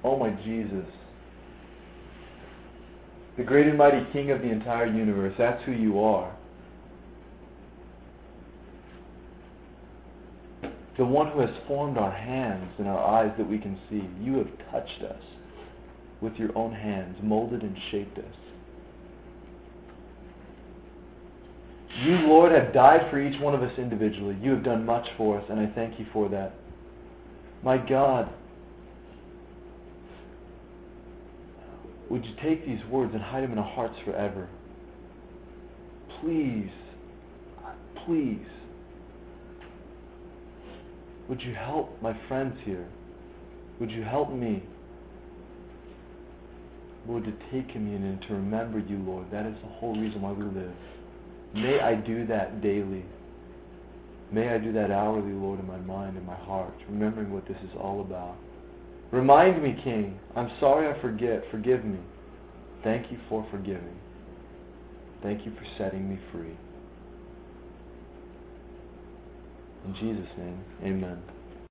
oh my Jesus, the great and mighty King of the entire universe, that's who you are. The one who has formed our hands and our eyes that we can see. You have touched us with your own hands, molded and shaped us. You, Lord, have died for each one of us individually. You have done much for us, and I thank you for that. My God, would you take these words and hide them in our hearts forever? Please, please, would you help my friends here? Would you help me? Lord, to take communion and to remember you, Lord. That is the whole reason why we live. May I do that daily. May I do that hourly, Lord, in my mind and my heart, remembering what this is all about. Remind me, King, I'm sorry I forget. Forgive me. Thank you for forgiving. Thank you for setting me free. In Jesus' name, amen.